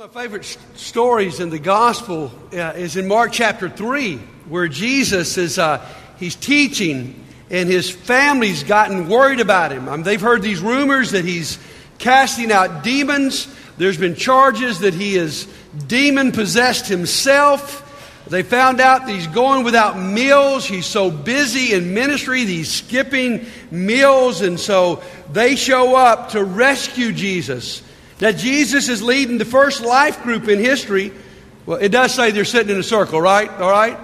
my favorite stories in the gospel uh, is in Mark chapter 3, where Jesus is uh, he's teaching and his family's gotten worried about him. Um, they've heard these rumors that he's casting out demons. There's been charges that he is demon possessed himself. They found out that he's going without meals. He's so busy in ministry that he's skipping meals. And so they show up to rescue Jesus. That Jesus is leading the first life group in history. Well, it does say they're sitting in a circle, right? All right?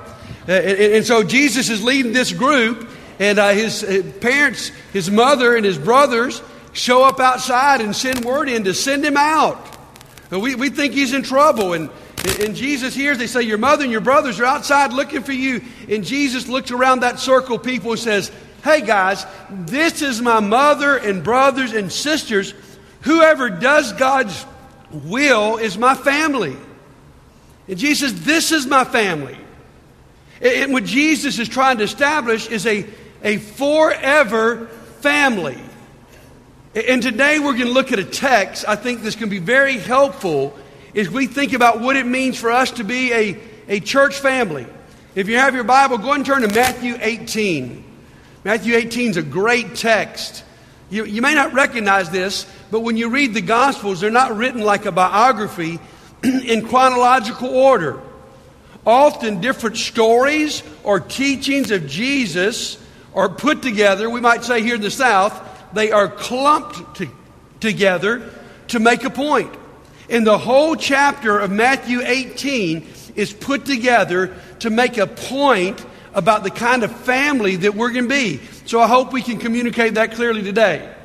Uh, and, and so Jesus is leading this group, and uh, his, his parents, his mother, and his brothers show up outside and send word in to send him out. And we, we think he's in trouble. And, and Jesus hears, they say, Your mother and your brothers are outside looking for you. And Jesus looks around that circle of people and says, Hey guys, this is my mother and brothers and sisters. Whoever does God's will is my family. And Jesus This is my family. And what Jesus is trying to establish is a, a forever family. And today we're going to look at a text I think that's going to be very helpful as we think about what it means for us to be a, a church family. If you have your Bible, go and turn to Matthew 18. Matthew 18 is a great text. You, you may not recognize this, but when you read the Gospels, they're not written like a biography in chronological order. Often different stories or teachings of Jesus are put together. We might say here in the South, they are clumped to, together to make a point. And the whole chapter of Matthew 18 is put together to make a point about the kind of family that we're going to be. So I hope we can communicate that clearly today.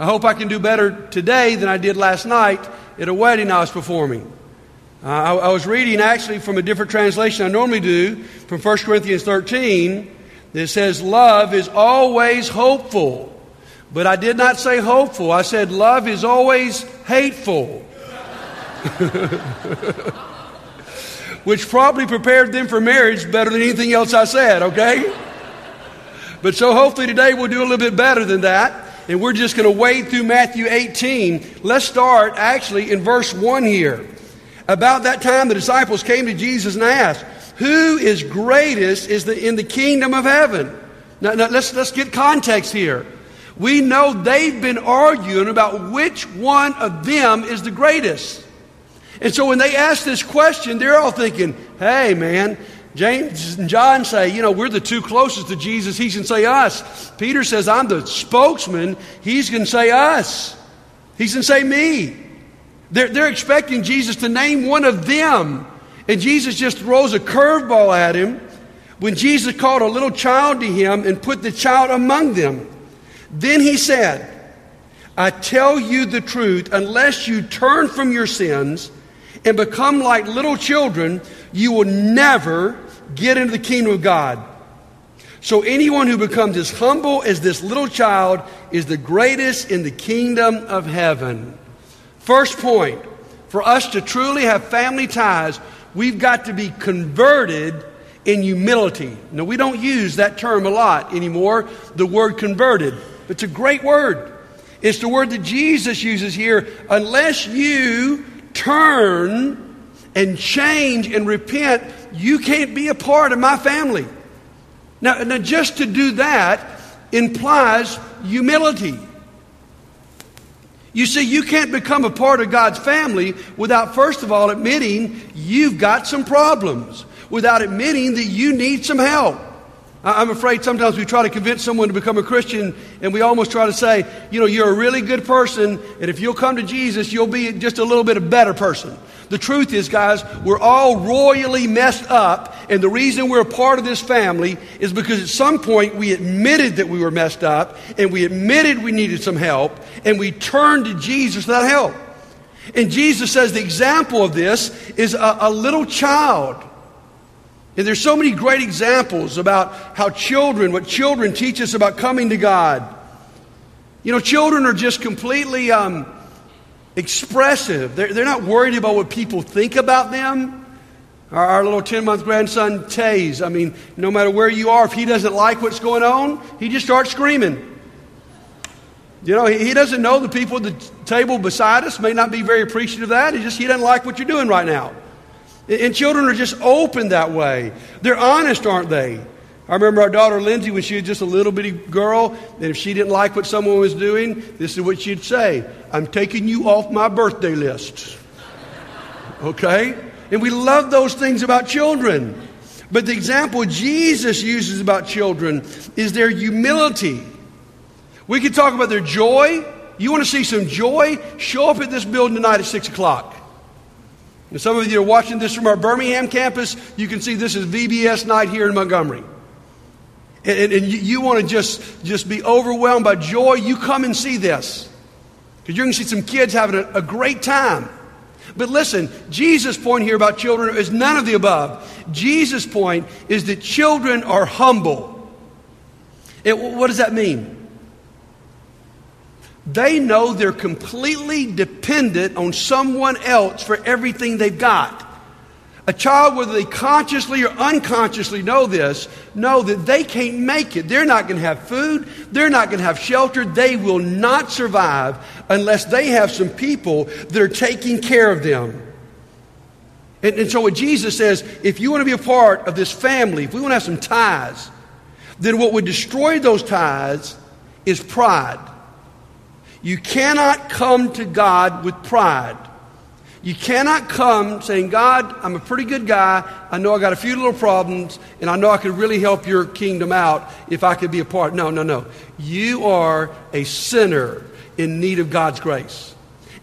I hope I can do better today than I did last night at a wedding I was performing. Uh, I, I, was reading actually from a different translation I normally do from 1 Corinthians 13 that says, Love is always hopeful. But I did not say hopeful, I said, Love is always hateful. Which probably prepared them for marriage better than anything else I said, okay? But so hopefully today we'll do a little bit better than that. And we're just going to wade through Matthew 18. Let's start actually in verse 1 here. About that time, the disciples came to Jesus and asked, Who is greatest is the, in the kingdom of heaven? Now, now let's, let's get context here. We know they've been arguing about which one of them is the greatest. And so when they ask this question, they're all thinking, hey, man, James and John say, you know, we're the two closest to Jesus. He can say us. Peter says, I'm the spokesman. He's going to say us. He's going to say me. They're, they're expecting Jesus to name one of them. And Jesus just throws a curveball at him when Jesus called a little child to him and put the child among them. Then he said, I tell you the truth, unless you turn from your sins and become like little children, you will never get into the kingdom of God. So anyone who becomes as humble as this little child is the greatest in the kingdom of heaven. First point for us to truly have family ties, we've got to be converted in humility. Now, we don't use that term a lot anymore, the word converted. It's a great word. It's the word that Jesus uses here. Unless you turn and change and repent, you can't be a part of my family. Now, now just to do that implies humility. You see, you can't become a part of God's family without, first of all, admitting you've got some problems, without admitting that you need some help. I'm afraid sometimes we try to convince someone to become a Christian and we almost try to say, you know, you're a really good person and if you'll come to Jesus, you'll be just a little bit a better person. The truth is, guys, we're all royally messed up and the reason we're a part of this family is because at some point we admitted that we were messed up and we admitted we needed some help and we turned to Jesus for that help. And Jesus says the example of this is a, a little child and there's so many great examples about how children, what children teach us about coming to God. You know, children are just completely um, expressive. They're, they're not worried about what people think about them. Our, our little 10 month grandson, Taze, I mean, no matter where you are, if he doesn't like what's going on, he just starts screaming. You know, he, he doesn't know the people at the table beside us may not be very appreciative of that. He just he doesn't like what you're doing right now. And, children are just open that way. They're honest, aren't they? I remember our daughter Lindsay when she was just a little bitty girl, and if she didn't like what someone was doing, this is what she'd say I'm taking you off my birthday list. Okay? And we love those things about children. But the example Jesus uses about children is their humility. We could talk about their joy. You want to see some joy? Show up at this building tonight at 6 o'clock. And some of you are watching this from our Birmingham campus. You can see this is VBS night here in Montgomery. And, and, and you, you, want to just, just be overwhelmed by joy. You come and see this. Because you're going to see some kids having a, a great time. But listen, Jesus' point here about children is none of the above. Jesus' point is that children are humble. It, what does that mean? They know they're completely dependent on someone else for everything they've got. A child, whether they consciously or unconsciously know this, know that they can't make it. They're not going to have food. They're not going to have shelter. They will not survive unless they have some people that are taking care of them. And, and so, what Jesus says if you want to be a part of this family, if we want to have some ties, then what would destroy those ties is pride. You cannot come to God with pride. You cannot come saying, God, I'm a pretty good guy. I know I got a few little problems, and I know I could really help your kingdom out if I could be a part. No, no, no. You are a sinner in need of God's grace.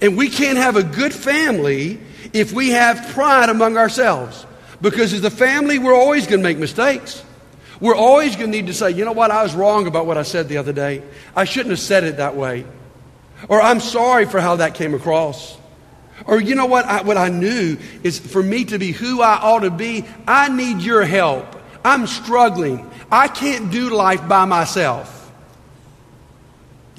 And we can't have a good family if we have pride among ourselves. Because as a family, we're always going to make mistakes. We're always going to need to say, you know what, I was wrong about what I said the other day. I shouldn't have said it that way. Or I'm sorry for how that came across. Or you know what? I, what I knew is for me to be who I ought to be, I need your help. I'm struggling. I can't do life by myself.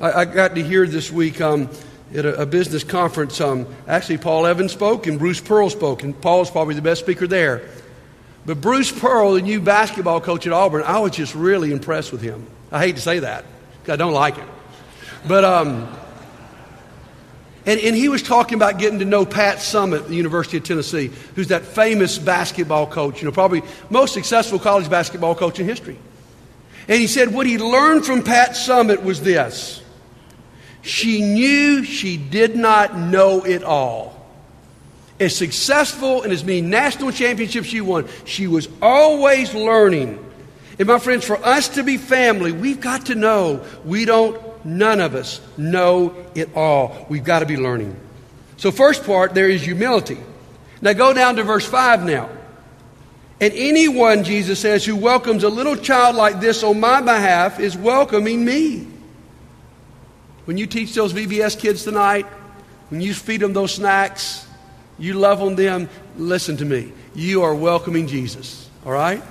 I, I got to hear this week um, at a, a, business conference. Um, actually, Paul Evans spoke and Bruce Pearl spoke, and Paul's probably the best speaker there. But Bruce Pearl, the new basketball coach at Auburn, I was just really impressed with him. I hate to say that because I don't like him. But um, and, and he was talking about getting to know Pat Summitt, the University of Tennessee, who's that famous basketball coach, you know, probably most successful college basketball coach in history. And he said what he learned from Pat Summitt was this she knew she did not know it all. As successful and as many national championships she won, she was always learning. And my friends, for us to be family, we've got to know we don't none of us know it all. We've got to be learning. So, first part, there is humility. Now, go down to verse 5 now. And anyone, Jesus says, who welcomes a little child like this on my behalf is welcoming me. When you teach those VBS kids tonight, when you feed them those snacks, you love on them, listen to me. You are welcoming Jesus. All right?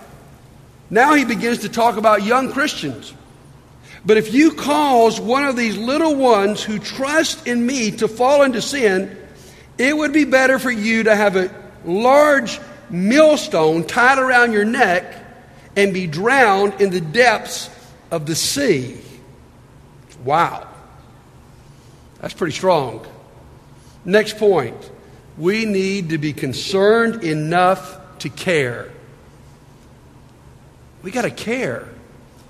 Now he begins to talk about young Christians. But if you cause one of these little ones who trust in me to fall into sin, it would be better for you to have a large millstone tied around your neck and be drowned in the depths of the sea. Wow. That's pretty strong. Next point. We need to be concerned enough to care. We got to care.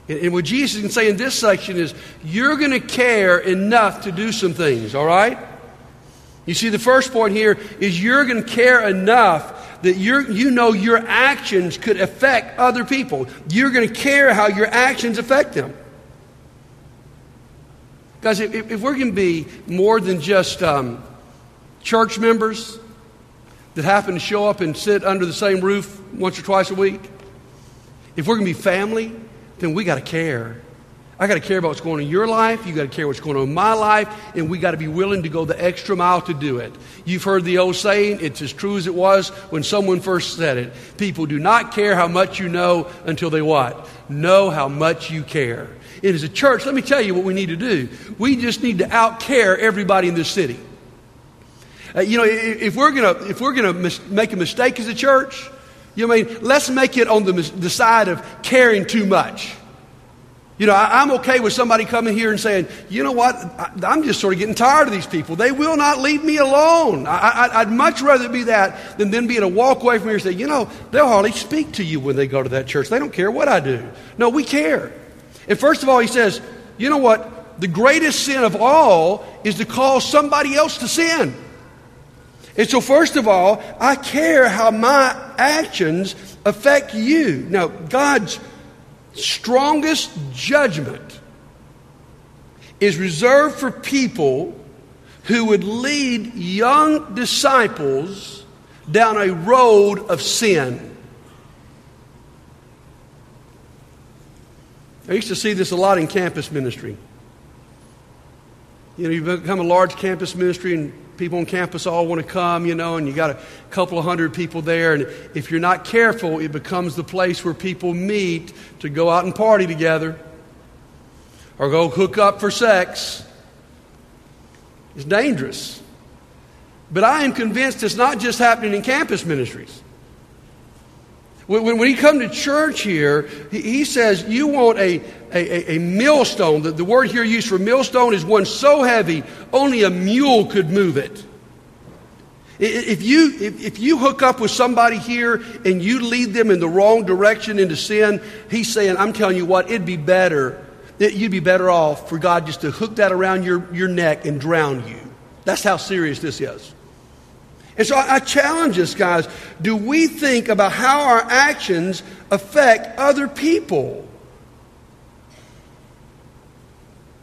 And what Jesus can say in this section is, you're going to care enough to do some things, all right? You see, the first point here is you're going to care enough that you you know your actions could affect other people. You're going to care how your actions affect them. Guys, if, if we're going to be more than just um, church members that happen to show up and sit under the same roof once or twice a week, if we're going to be family, then we got to care. I got to care about what's going on in your life. You got to care what's going on in my life, and we got to be willing to go the extra mile to do it. You've heard the old saying, it's as true as it was when someone first said it. People do not care how much you know until they what? Know how much you care. And as a church, let me tell you what we need to do. We just need to out care everybody in this city. Uh, you know, if we're gonna if we're gonna mis- make a mistake as a church, you mean? Let's make it on the, the side of caring too much. You know, I, am okay with somebody coming here and saying, you know what, I, am just sort of getting tired of these people. They will not leave me alone. I, would much rather be that than then be able to walk away from here and say, you know, they'll hardly speak to you when they go to that church. They don't care what I do. No, we care. And first of all, he says, you know what? The greatest sin of all is to cause somebody else to sin. And so, first of all, I care how my actions affect you. Now, God's strongest judgment is reserved for people who would lead young disciples down a road of sin. I used to see this a lot in campus ministry. You know, you become a large campus ministry and people on campus all want to come, you know, and you got a couple of hundred people there. And if you're not careful, it becomes the place where people meet to go out and party together or go hook up for sex. It's dangerous. But I am convinced it's not just happening in campus ministries. When, when, you come to church here, he, he says you want a, a, a, millstone. The, the word here used for millstone is one so heavy, only a mule could move it. If you, if, if you hook up with somebody here and you lead them in the wrong direction into sin, he's saying, I'm telling you what, it'd be better, you'd be better off for God just to hook that around your, your neck and drown you. That's how serious this is. And so I, challenge us, guys. Do we think about how our actions affect other people?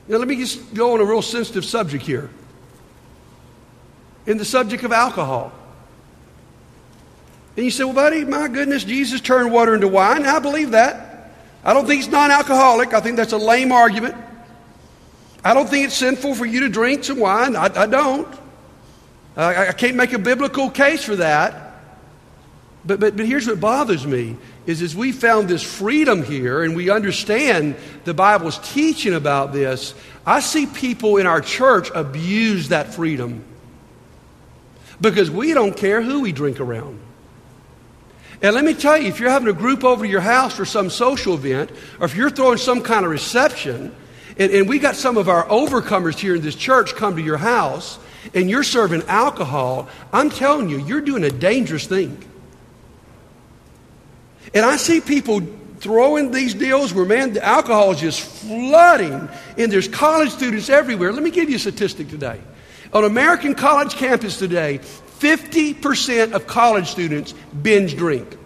Now, let me just go on a real sensitive subject here. In the subject of alcohol. And you say, well, buddy, my goodness, Jesus turned water into wine. I believe that. I don't think it's non alcoholic. I think that's a lame argument. I don't think it's sinful for you to drink some wine. I, I don't. I, I can't make a biblical case for that. But, but, but here's what bothers me is as we found this freedom here and we understand the Bible's teaching about this, I see people in our church abuse that freedom because we don't care who we drink around. And let me tell you, if you're having a group over to your house for some social event, or if you're throwing some kind of reception, and, and we got some of our overcomers here in this church come to your house, and you're serving alcohol, I'm telling you, you're doing a dangerous thing. And I see people throwing these deals where, man, the alcohol is just flooding, and there's college students everywhere. Let me give you a statistic today. On American college campus today, 50% of college students binge drink.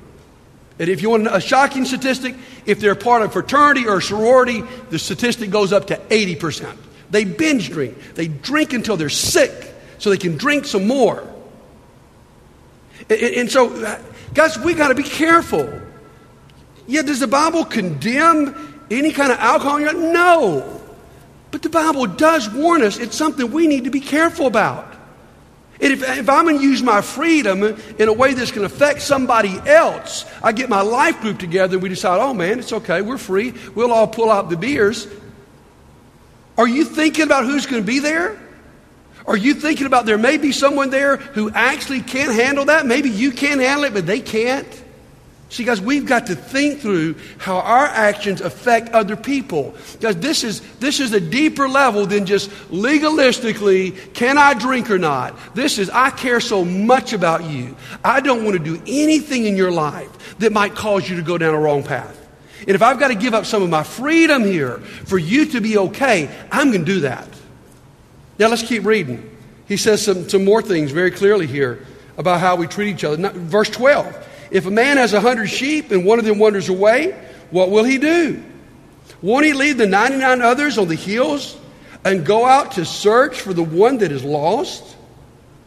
And if you want a shocking statistic, if they're part of fraternity or sorority, the statistic goes up to 80%. They binge drink. They drink until they're sick so they can drink some more. And, and so, uh, guys, we got to be careful. Yeah, does the Bible condemn any kind of alcohol? No. But the Bible does warn us it's something we need to be careful about. And if, if I'm going to use my freedom in a way that's going to affect somebody else, I get my life group together and we decide, oh man, it's okay, we're free. We'll all pull out the beers. Are you thinking about who's going to be there? Are you thinking about there may be someone there who actually can't handle that? Maybe you can handle it, but they can't. See, guys, we've got to think through how our actions affect other people. Guys, this is, this is a deeper level than just legalistically, can I drink or not? This is, I care so much about you. I don't want to do anything in your life that might cause you to go down a wrong path. And if I've got to give up some of my freedom here for you to be okay, I'm going to do that. Now let's keep reading. He says some, some more things very clearly here about how we treat each other. Verse 12. If a man has a hundred sheep and one of them wanders away, what will he do? Won't he leave the 99 others on the hills and go out to search for the one that is lost?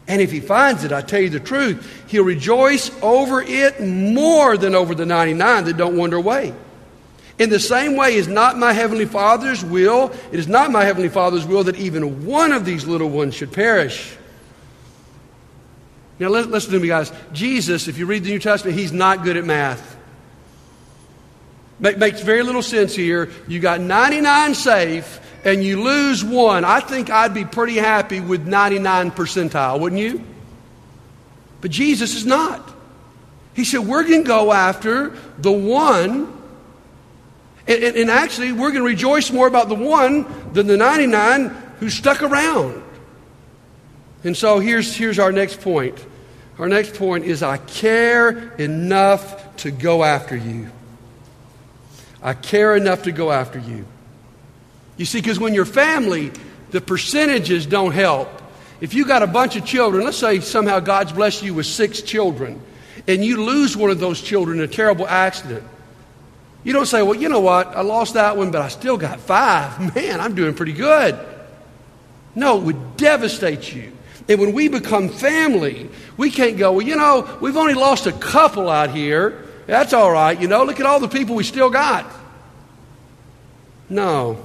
And if he finds it, I tell you the truth, he'll rejoice over it more than over the 99 that don't wander away. In the same way, is not my heavenly Father's will, it is not my heavenly Father's will that even one of these little ones should perish. Now, listen to me, guys. Jesus, if you read the New Testament, he's not good at math. makes very little sense here. You got 99 safe and you lose one. I think I'd be pretty happy with 99 percentile, wouldn't you? But Jesus is not. He said, We're going to go after the one. And, and, and actually, we're going to rejoice more about the one than the 99 who stuck around. And so here's, here's our next point. Our next point is I care enough to go after you. I care enough to go after you. You see, because when you're family, the percentages don't help. If you got a bunch of children, let's say somehow God's blessed you with six children, and you lose one of those children in a terrible accident, you don't say, well, you know what, I lost that one, but I still got five. Man, I'm doing pretty good. No, it would devastate you. And when we become family, we can't go, well, you know, we've only lost a couple out here. That's all right. You know, look at all the people we still got. No,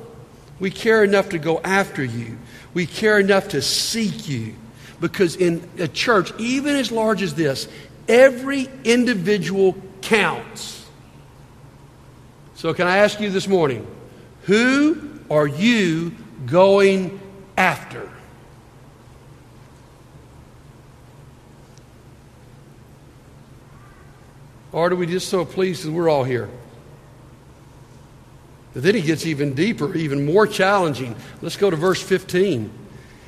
we care enough to go after you. We care enough to seek you. Because in a church, even as large as this, every individual counts. So, can I ask you this morning, who are you going after? Or are we just so pleased that we're all here? But then he gets even deeper, even more challenging. Let's go to verse 15.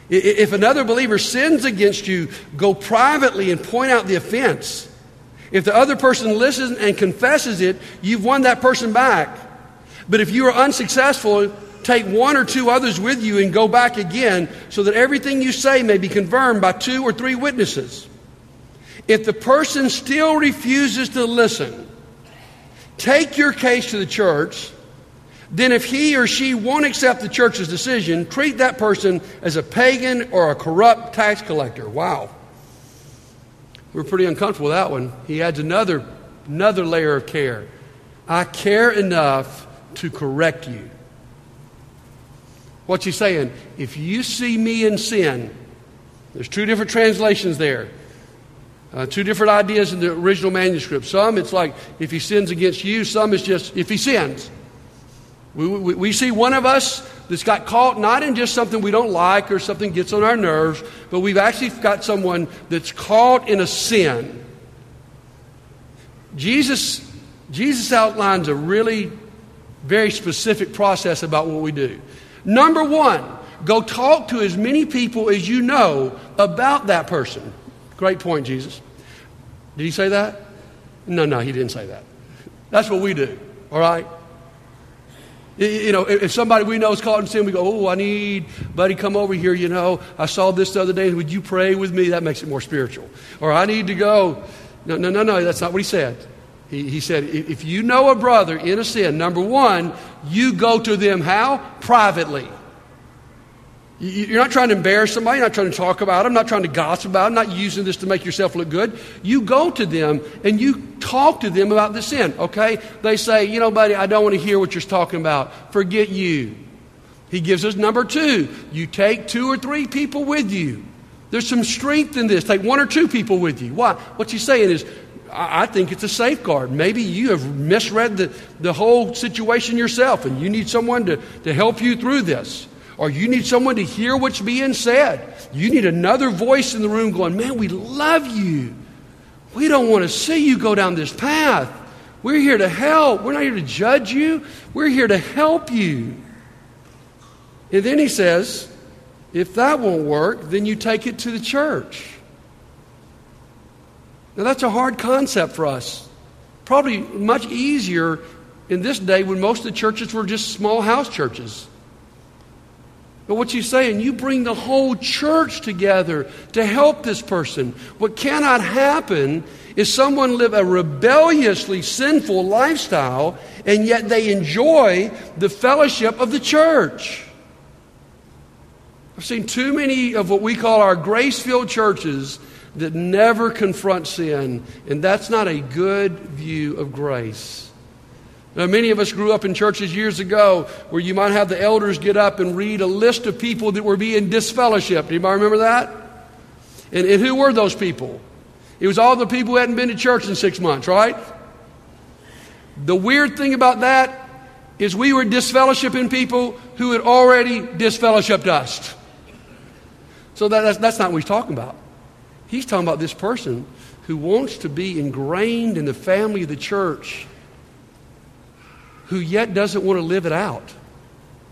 If another believer sins against you, go privately and point out the offense. If the other person listens and confesses it, you've won that person back. But if you are unsuccessful, take one or two others with you and go back again so that everything you say may be confirmed by two or three witnesses. If the person still refuses to listen, take your case to the church. Then, if he or she won't accept the church's decision, treat that person as a pagan or a corrupt tax collector. Wow. We're pretty uncomfortable with that one. He adds another, another layer of care. I care enough to correct you. What's he saying? If you see me in sin, there's two different translations there. Uh, two different ideas in the original manuscript. Some, it's like if he sins against you. Some, is just if he sins. We, we, we, see one of us that's got caught not in just something we don't like or something gets on our nerves, but we've actually got someone that's caught in a sin. Jesus, Jesus outlines a really very specific process about what we do. Number one, go talk to as many people as you know about that person. Great point, Jesus. Did he say that? No, no, he didn't say that. That's what we do, all right? You know, if somebody we know is caught in sin, we go, Oh, I need, buddy, come over here. You know, I saw this the other day. Would you pray with me? That makes it more spiritual. Or I need to go. No, no, no, no. That's not what he said. He, he said, If you know a brother in a sin, number one, you go to them how? Privately. You're not trying to embarrass somebody. You're not trying to talk about them. Not trying to gossip about them. Not using this to make yourself look good. You go to them and you talk to them about the sin, okay? They say, you know, buddy, I don't want to hear what you're talking about. Forget you. He gives us number two. You take two or three people with you. There's some strength in this. Take one or two people with you. Why? What you're saying is, I think it's a safeguard. Maybe you have misread the, the whole situation yourself and you need someone to, to help you through this or you need someone to hear what's being said. You need another voice in the room going, Man, we love you. We don't want to see you go down this path. We're here to help. We're not here to judge you. We're here to help you. And then he says, if that won't work, then you take it to the church. Now, that's a hard concept for us. Probably much easier in this day when most of the churches were just small house churches. But what you saying, you bring the whole church together to help this person. What cannot happen is someone live a rebelliously sinful lifestyle and yet they enjoy the fellowship of the church. I've seen too many of what we call our grace filled churches that never confront sin, and that's not a good view of grace. Now, many of us grew up in churches years ago where you might have the elders get up and read a list of people that were being disfellowshipped. Anybody remember that? And, and who were those people? It was all the people who hadn't been to church in six months, right? The weird thing about that is we were disfellowshipping people who had already disfellowshipped us. So that, that's, that's not what he's talking about. He's talking about this person who wants to be ingrained in the family of the church who yet doesn't want to live it out.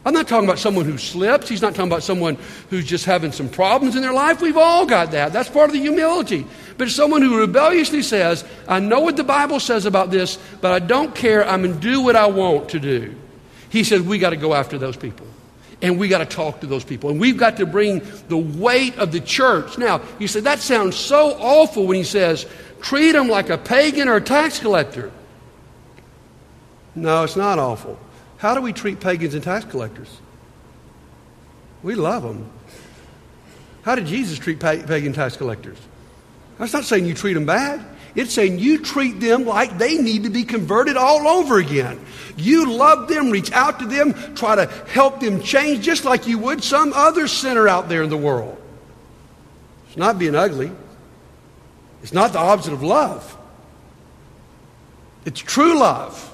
I'm not talking about someone who slips. He's not talking about someone who's just having some problems in their life. We've all got that. That's part of the humility. But someone who rebelliously says, I know what the Bible says about this, but I don't care. I'm going to do what I want to do. He says, we got to go after those people. And we got to talk to those people. And we've got to bring the weight of the church. Now, you say, that sounds so awful when he says, treat them like a pagan or a tax collector. No, it's not awful. How do we treat pagans and tax collectors? We love them. How did Jesus treat pagan tax collectors? That's not saying you treat them bad. It's saying you treat them like they need to be converted all over again. You love them, reach out to them, try to help them change just like you would some other sinner out there in the world. It's not being ugly, it's not the opposite of love. It's true love.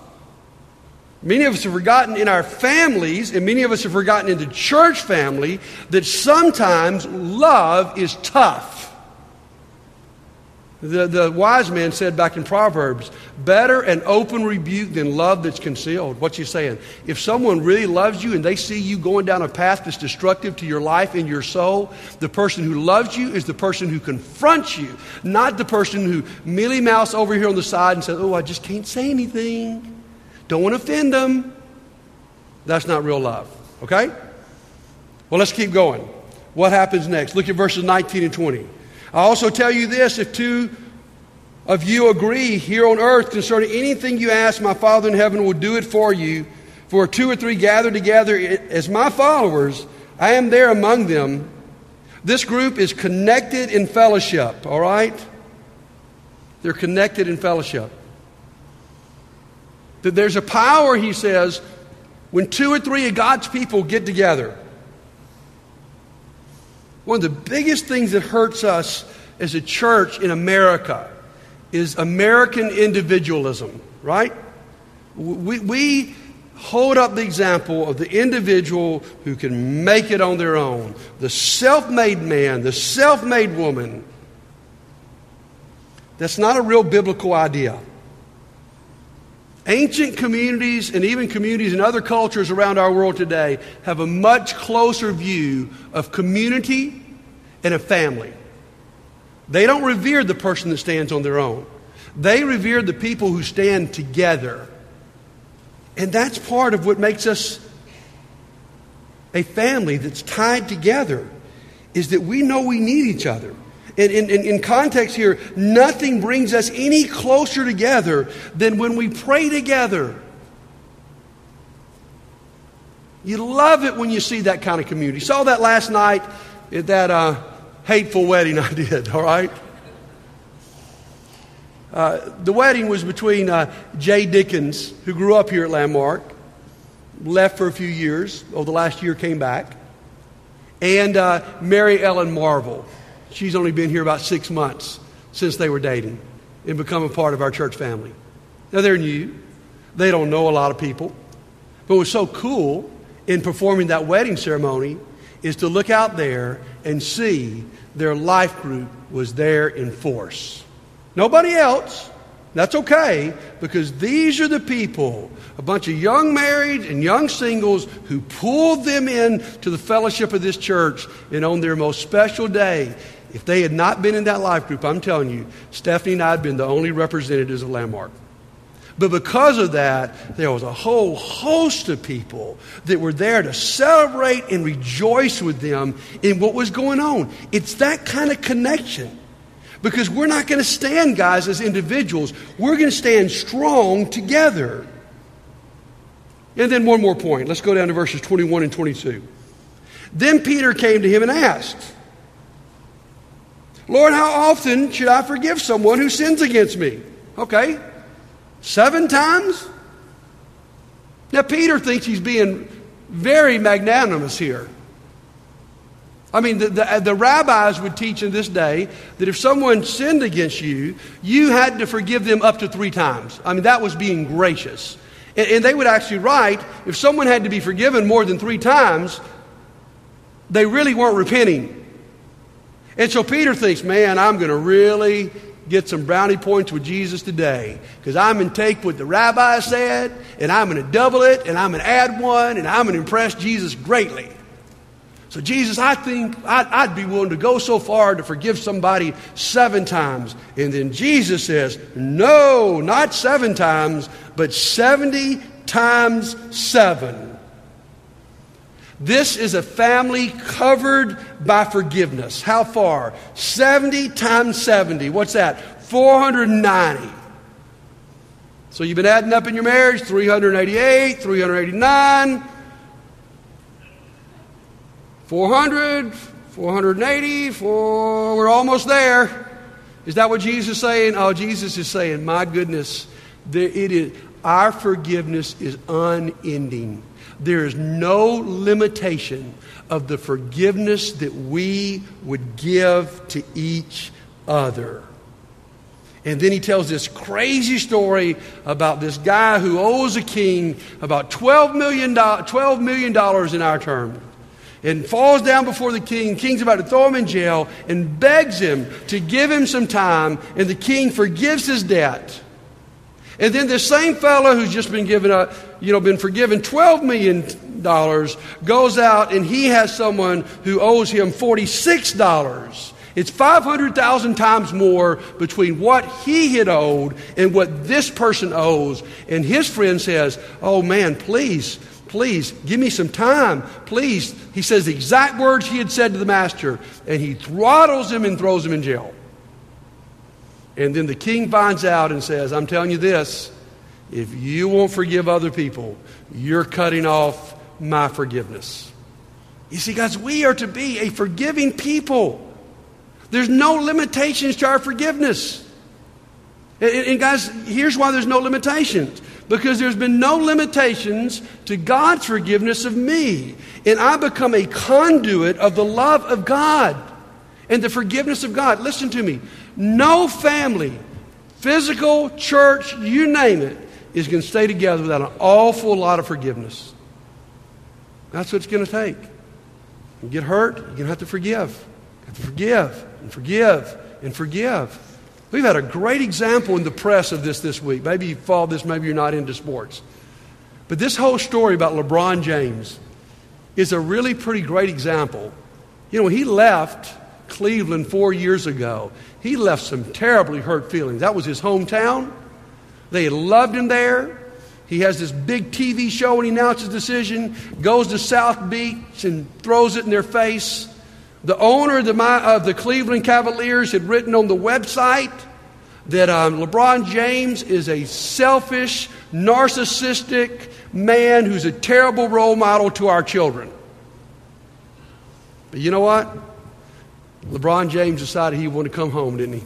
Many of us have forgotten in our families, and many of us have forgotten in the church family, that sometimes love is tough. The, the wise man said back in Proverbs, better an open rebuke than love that's concealed. What's he saying? If someone really loves you and they see you going down a path that's destructive to your life and your soul, the person who loves you is the person who confronts you, not the person who mealy mouths over here on the side and says, Oh, I just can't say anything. Don't want to offend them. That's not real love. Okay? Well, let's keep going. What happens next? Look at verses 19 and 20. I also tell you this if two of you agree here on earth concerning anything you ask, my Father in heaven will do it for you. For two or three gather together as my followers, I am there among them. This group is connected in fellowship, all right? They're connected in fellowship. That there's a power, he says, when two or three of God's people get together. One of the biggest things that hurts us as a church in America is American individualism, right? We, we hold up the example of the individual who can make it on their own, the self made man, the self made woman. That's not a real biblical idea. Ancient communities and even communities in other cultures around our world today have a much closer view of community and a family. They don't revere the person that stands on their own, they revere the people who stand together. And that's part of what makes us a family that's tied together, is that we know we need each other. In, in, in, context here, nothing brings us any closer together than when we pray together. You love it when you see that kind of community. Saw that last night at that uh, hateful wedding I did, all right? Uh, the wedding was between uh, Jay Dickens, who grew up here at Landmark, left for a few years, oh, the last year came back, and uh, Mary Ellen Marvel. She's only been here about six months since they were dating and become a part of our church family. Now, they're new. They don't know a lot of people. But what's so cool in performing that wedding ceremony is to look out there and see their life group was there in force. Nobody else. That's okay because these are the people, a bunch of young married and young singles who pulled them in to the fellowship of this church and on their most special day if they had not been in that life group, I'm telling you, Stephanie and I had been the only representatives of Landmark. But because of that, there was a whole host of people that were there to celebrate and rejoice with them in what was going on. It's that kind of connection. Because we're not going to stand, guys, as individuals. We're going to stand strong together. And then one more point. Let's go down to verses 21 and 22. Then Peter came to him and asked, Lord, how often should I forgive someone who sins against me? Okay, seven times? Now, Peter thinks he's being very magnanimous here. I mean, the, the, the, rabbis would teach in this day that if someone sinned against you, you had to forgive them up to three times. I mean, that was being gracious. And, and they would actually write if someone had to be forgiven more than three times, they really weren't repenting. And so Peter thinks, man, I'm going to really get some brownie points with Jesus today because I'm going to take what the rabbi said and I'm going to double it and I'm going to add one and I'm going to impress Jesus greatly. So, Jesus, I think I'd, I'd, be willing to go so far to forgive somebody seven times. And then Jesus says, No, not seven times, but 70 times seven. This is a family covered by forgiveness. How far? 70 times 70. What's that? 490. So you've been adding up in your marriage 388, 389. 400, 480, four, we're almost there. Is that what Jesus is saying? Oh, Jesus is saying, my goodness, it is, our forgiveness is unending. There is no limitation of the forgiveness that we would give to each other. And then he tells this crazy story about this guy who owes a king about $12 million, $12 million in our terms and falls down before the king. King's about to throw him in jail and begs him to give him some time, and the king forgives his debt. And then this same fellow who's just been given a, you know, been forgiven $12 million goes out and he has someone who owes him $46. It's 500,000 times more between what he had owed and what this person owes. And his friend says, Oh man, please, Please, give me some time. Please. He says the exact words he had said to the master, and he throttles him and throws him in jail. And then the king finds out and says, I'm telling you this if you won't forgive other people, you're cutting off my forgiveness. You see, guys, we are to be a forgiving people. There's no limitations to our forgiveness. And, and guys, here's why there's no limitations because there's been no limitations to God's forgiveness of me. And I become a conduit of the love of God and the forgiveness of God. Listen to me. No family, physical, church, you name it, is going to stay together without an awful lot of forgiveness. That's what it's going to take. You get hurt, you're going to have to forgive. Have to forgive and forgive and forgive. We've had a great example in the press of this this week. Maybe you followed this, maybe you're not into sports. But this whole story about LeBron James is a really pretty great example. You know, when he left Cleveland four years ago, he left some terribly hurt feelings. That was his hometown. They loved him there. He has this big TV show when he announces decision, goes to South Beach and throws it in their face. The owner of the, of the Cleveland Cavaliers had written on the website that um, LeBron James is a selfish, narcissistic man who's a terrible role model to our children. But you know what? LeBron James decided he wanted to come home, didn't he?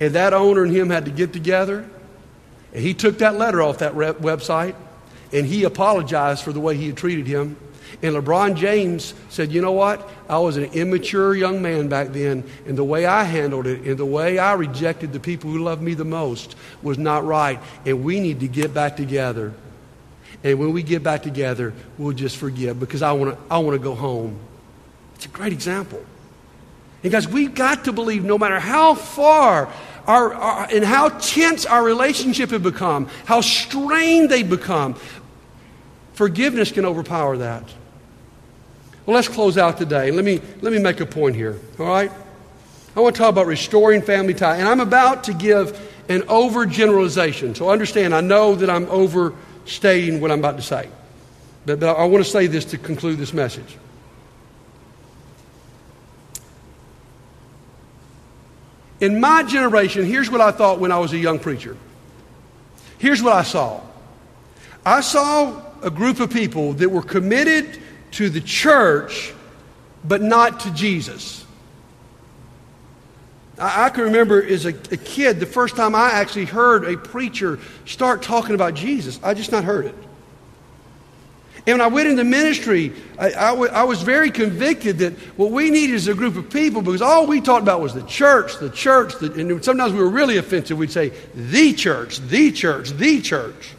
And that owner and him had to get together. And he took that letter off that website and he apologized for the way he had treated him. And LeBron James said, You know what? I was an immature young man back then, and the way I handled it and the way I rejected the people who loved me the most was not right. And we need to get back together. And when we get back together, we'll just forgive because I want to I wanna go home. It's a great example. And guys, we've got to believe no matter how far our, our, and how tense our relationship had become, how strained they'd become, forgiveness can overpower that. Well, let's close out today. Let me, let me make a point here, all right? I want to talk about restoring family tie. And I'm about to give an overgeneralization. So understand, I know that I'm overstating what I'm about to say. But, but I want to say this to conclude this message. In my generation, here's what I thought when I was a young preacher. Here's what I saw I saw a group of people that were committed to the church, but not to Jesus. I, can remember as a, a, kid, the first time I actually heard a preacher start talking about Jesus, I just not heard it. And when I went into ministry, I, I, w- I was very convicted that what we need is a group of people because all we talked about was the church, the church, the, and sometimes we were really offensive. We'd say, the church, the church, the church.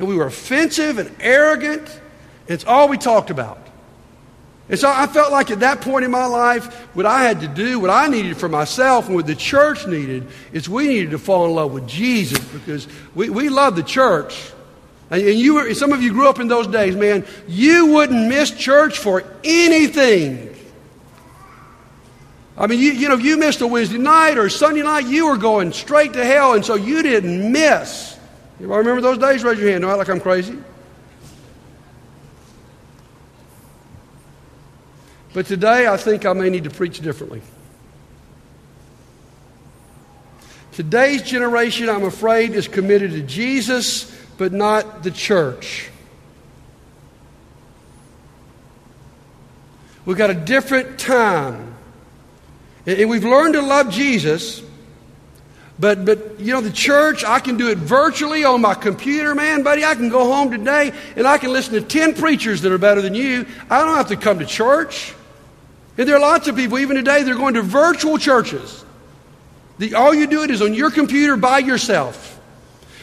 And we were offensive and arrogant. It's all we talked about. And so I felt like at that point in my life, what I had to do, what I needed for myself, and what the church needed, is we needed to fall in love with Jesus because we, we love the church. And, you were, some of you grew up in those days, man, you wouldn't miss church for anything. I mean, you, you know, if you missed a Wednesday night or Sunday night, you were going straight to hell, and so you didn't miss. You remember those days? Raise your hand. No, like I'm crazy. But today, I think I may need to preach differently. Today's generation, I'm afraid, is committed to Jesus, but not the church. We've got a different time. And we've learned to love Jesus, but, but, you know, the church, I can do it virtually on my computer, man, buddy. I can go home today and I can listen to 10 preachers that are better than you. I don't have to come to church. And there are lots of people, even today, they're going to virtual churches. The, all you do it is on your computer by yourself.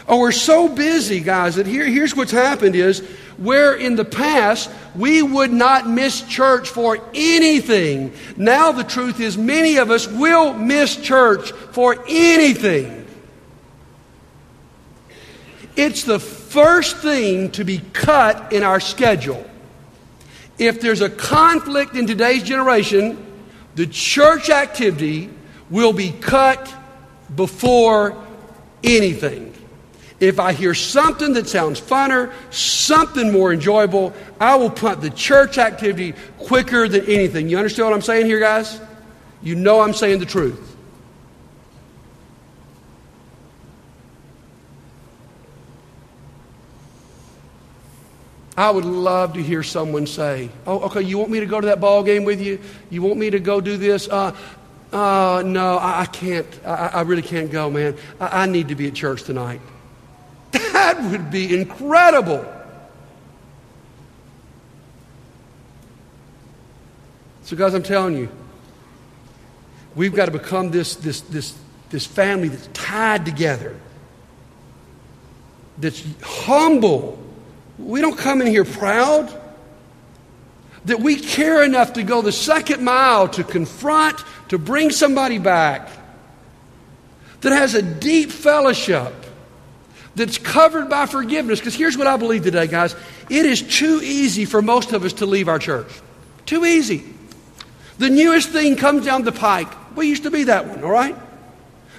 Oh, we're so busy, guys, that here, here's what's happened is where in the past we would not miss church for anything. Now the truth is many of us will miss church for anything. It's the first thing to be cut in our schedule. If there's a conflict in today's generation, the church activity will be cut before anything. If I hear something that sounds funner, something more enjoyable, I will punt the church activity quicker than anything. You understand what I'm saying here, guys? You know I'm saying the truth. I would love to hear someone say, "Oh, okay, you want me to go to that ball game with you? You want me to go do this? Uh, uh, no, I, I can't. I, I, really can't go, man. I, I need to be at church tonight." That would be incredible. So, guys, I'm telling you, we've got to become this, this, this, this family that's tied together, that's humble. We don't come in here proud. That we care enough to go the second mile to confront, to bring somebody back, that has a deep fellowship that's covered by forgiveness. Because here's what I believe today, guys it is too easy for most of us to leave our church. Too easy. The newest thing comes down the pike. We used to be that one, all right?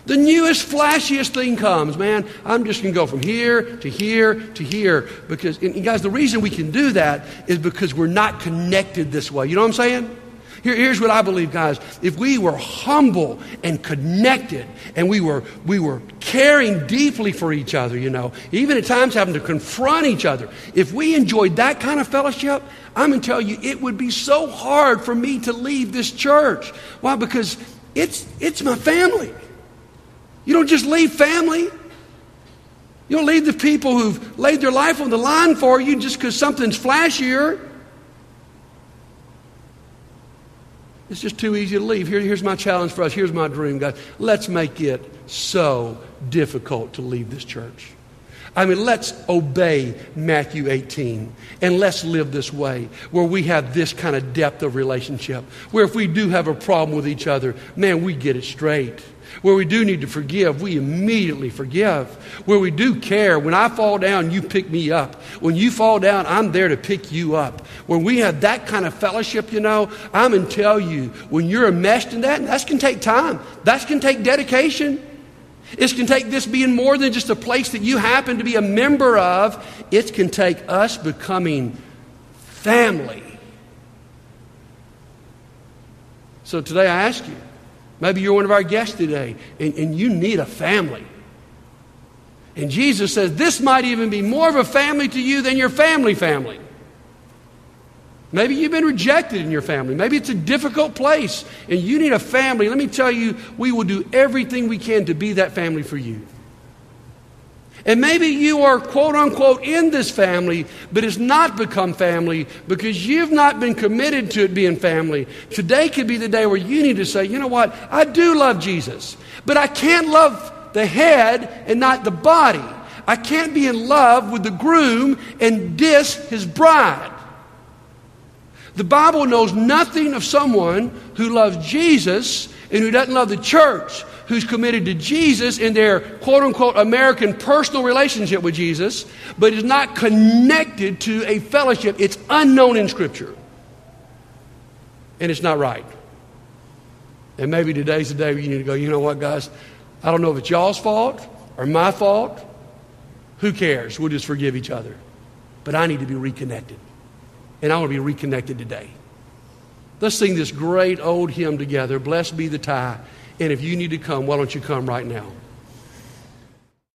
The newest, flashiest thing comes, man. I'm just going to go from here to here to here. Because, guys, the reason we can do that is because we're not connected this way. You know what I'm saying? Here, here's what I believe, guys. If we were humble and connected and we were, we were caring deeply for each other, you know, even at times having to confront each other, if we enjoyed that kind of fellowship, I'm going to tell you, it would be so hard for me to leave this church. Why? Because it's, it's my family. You don't just leave family. You don't leave the people who've laid their life on the line for you just because something's flashier. It's just too easy to leave. Here, here's my challenge for us. Here's my dream, guys. Let's make it so difficult to leave this church. I mean, let's obey Matthew 18 and let's live this way where we have this kind of depth of relationship. Where if we do have a problem with each other, man, we get it straight. Where we do need to forgive, we immediately forgive. Where we do care, when I fall down, you pick me up. When you fall down, I'm there to pick you up. When we have that kind of fellowship, you know, I'm going to tell you, when you're enmeshed in that, that can take time. That can take dedication. It can take this being more than just a place that you happen to be a member of. It can take us becoming family. So today I ask you, Maybe you're one of our guests today and, and you need a family. And Jesus says this might even be more of a family to you than your family family. Maybe you've been rejected in your family. Maybe it's a difficult place and you need a family. Let me tell you, we will do everything we can to be that family for you. And maybe you are quote unquote in this family, but it's not become family because you've not been committed to it being family. Today could be the day where you need to say, you know what? I do love Jesus, but I can't love the head and not the body. I can't be in love with the groom and diss his bride. The Bible knows nothing of someone who loves Jesus and who doesn't love the church, who's committed to Jesus in their quote unquote American personal relationship with Jesus, but is not connected to a fellowship. It's unknown in Scripture. And it's not right. And maybe today's the day where you need to go, you know what, guys? I don't know if it's y'all's fault or my fault. Who cares? We'll just forgive each other. But I need to be reconnected. And I want to be reconnected today. Let's sing this great old hymn together. Blessed be the tie. And if you need to come, why don't you come right now?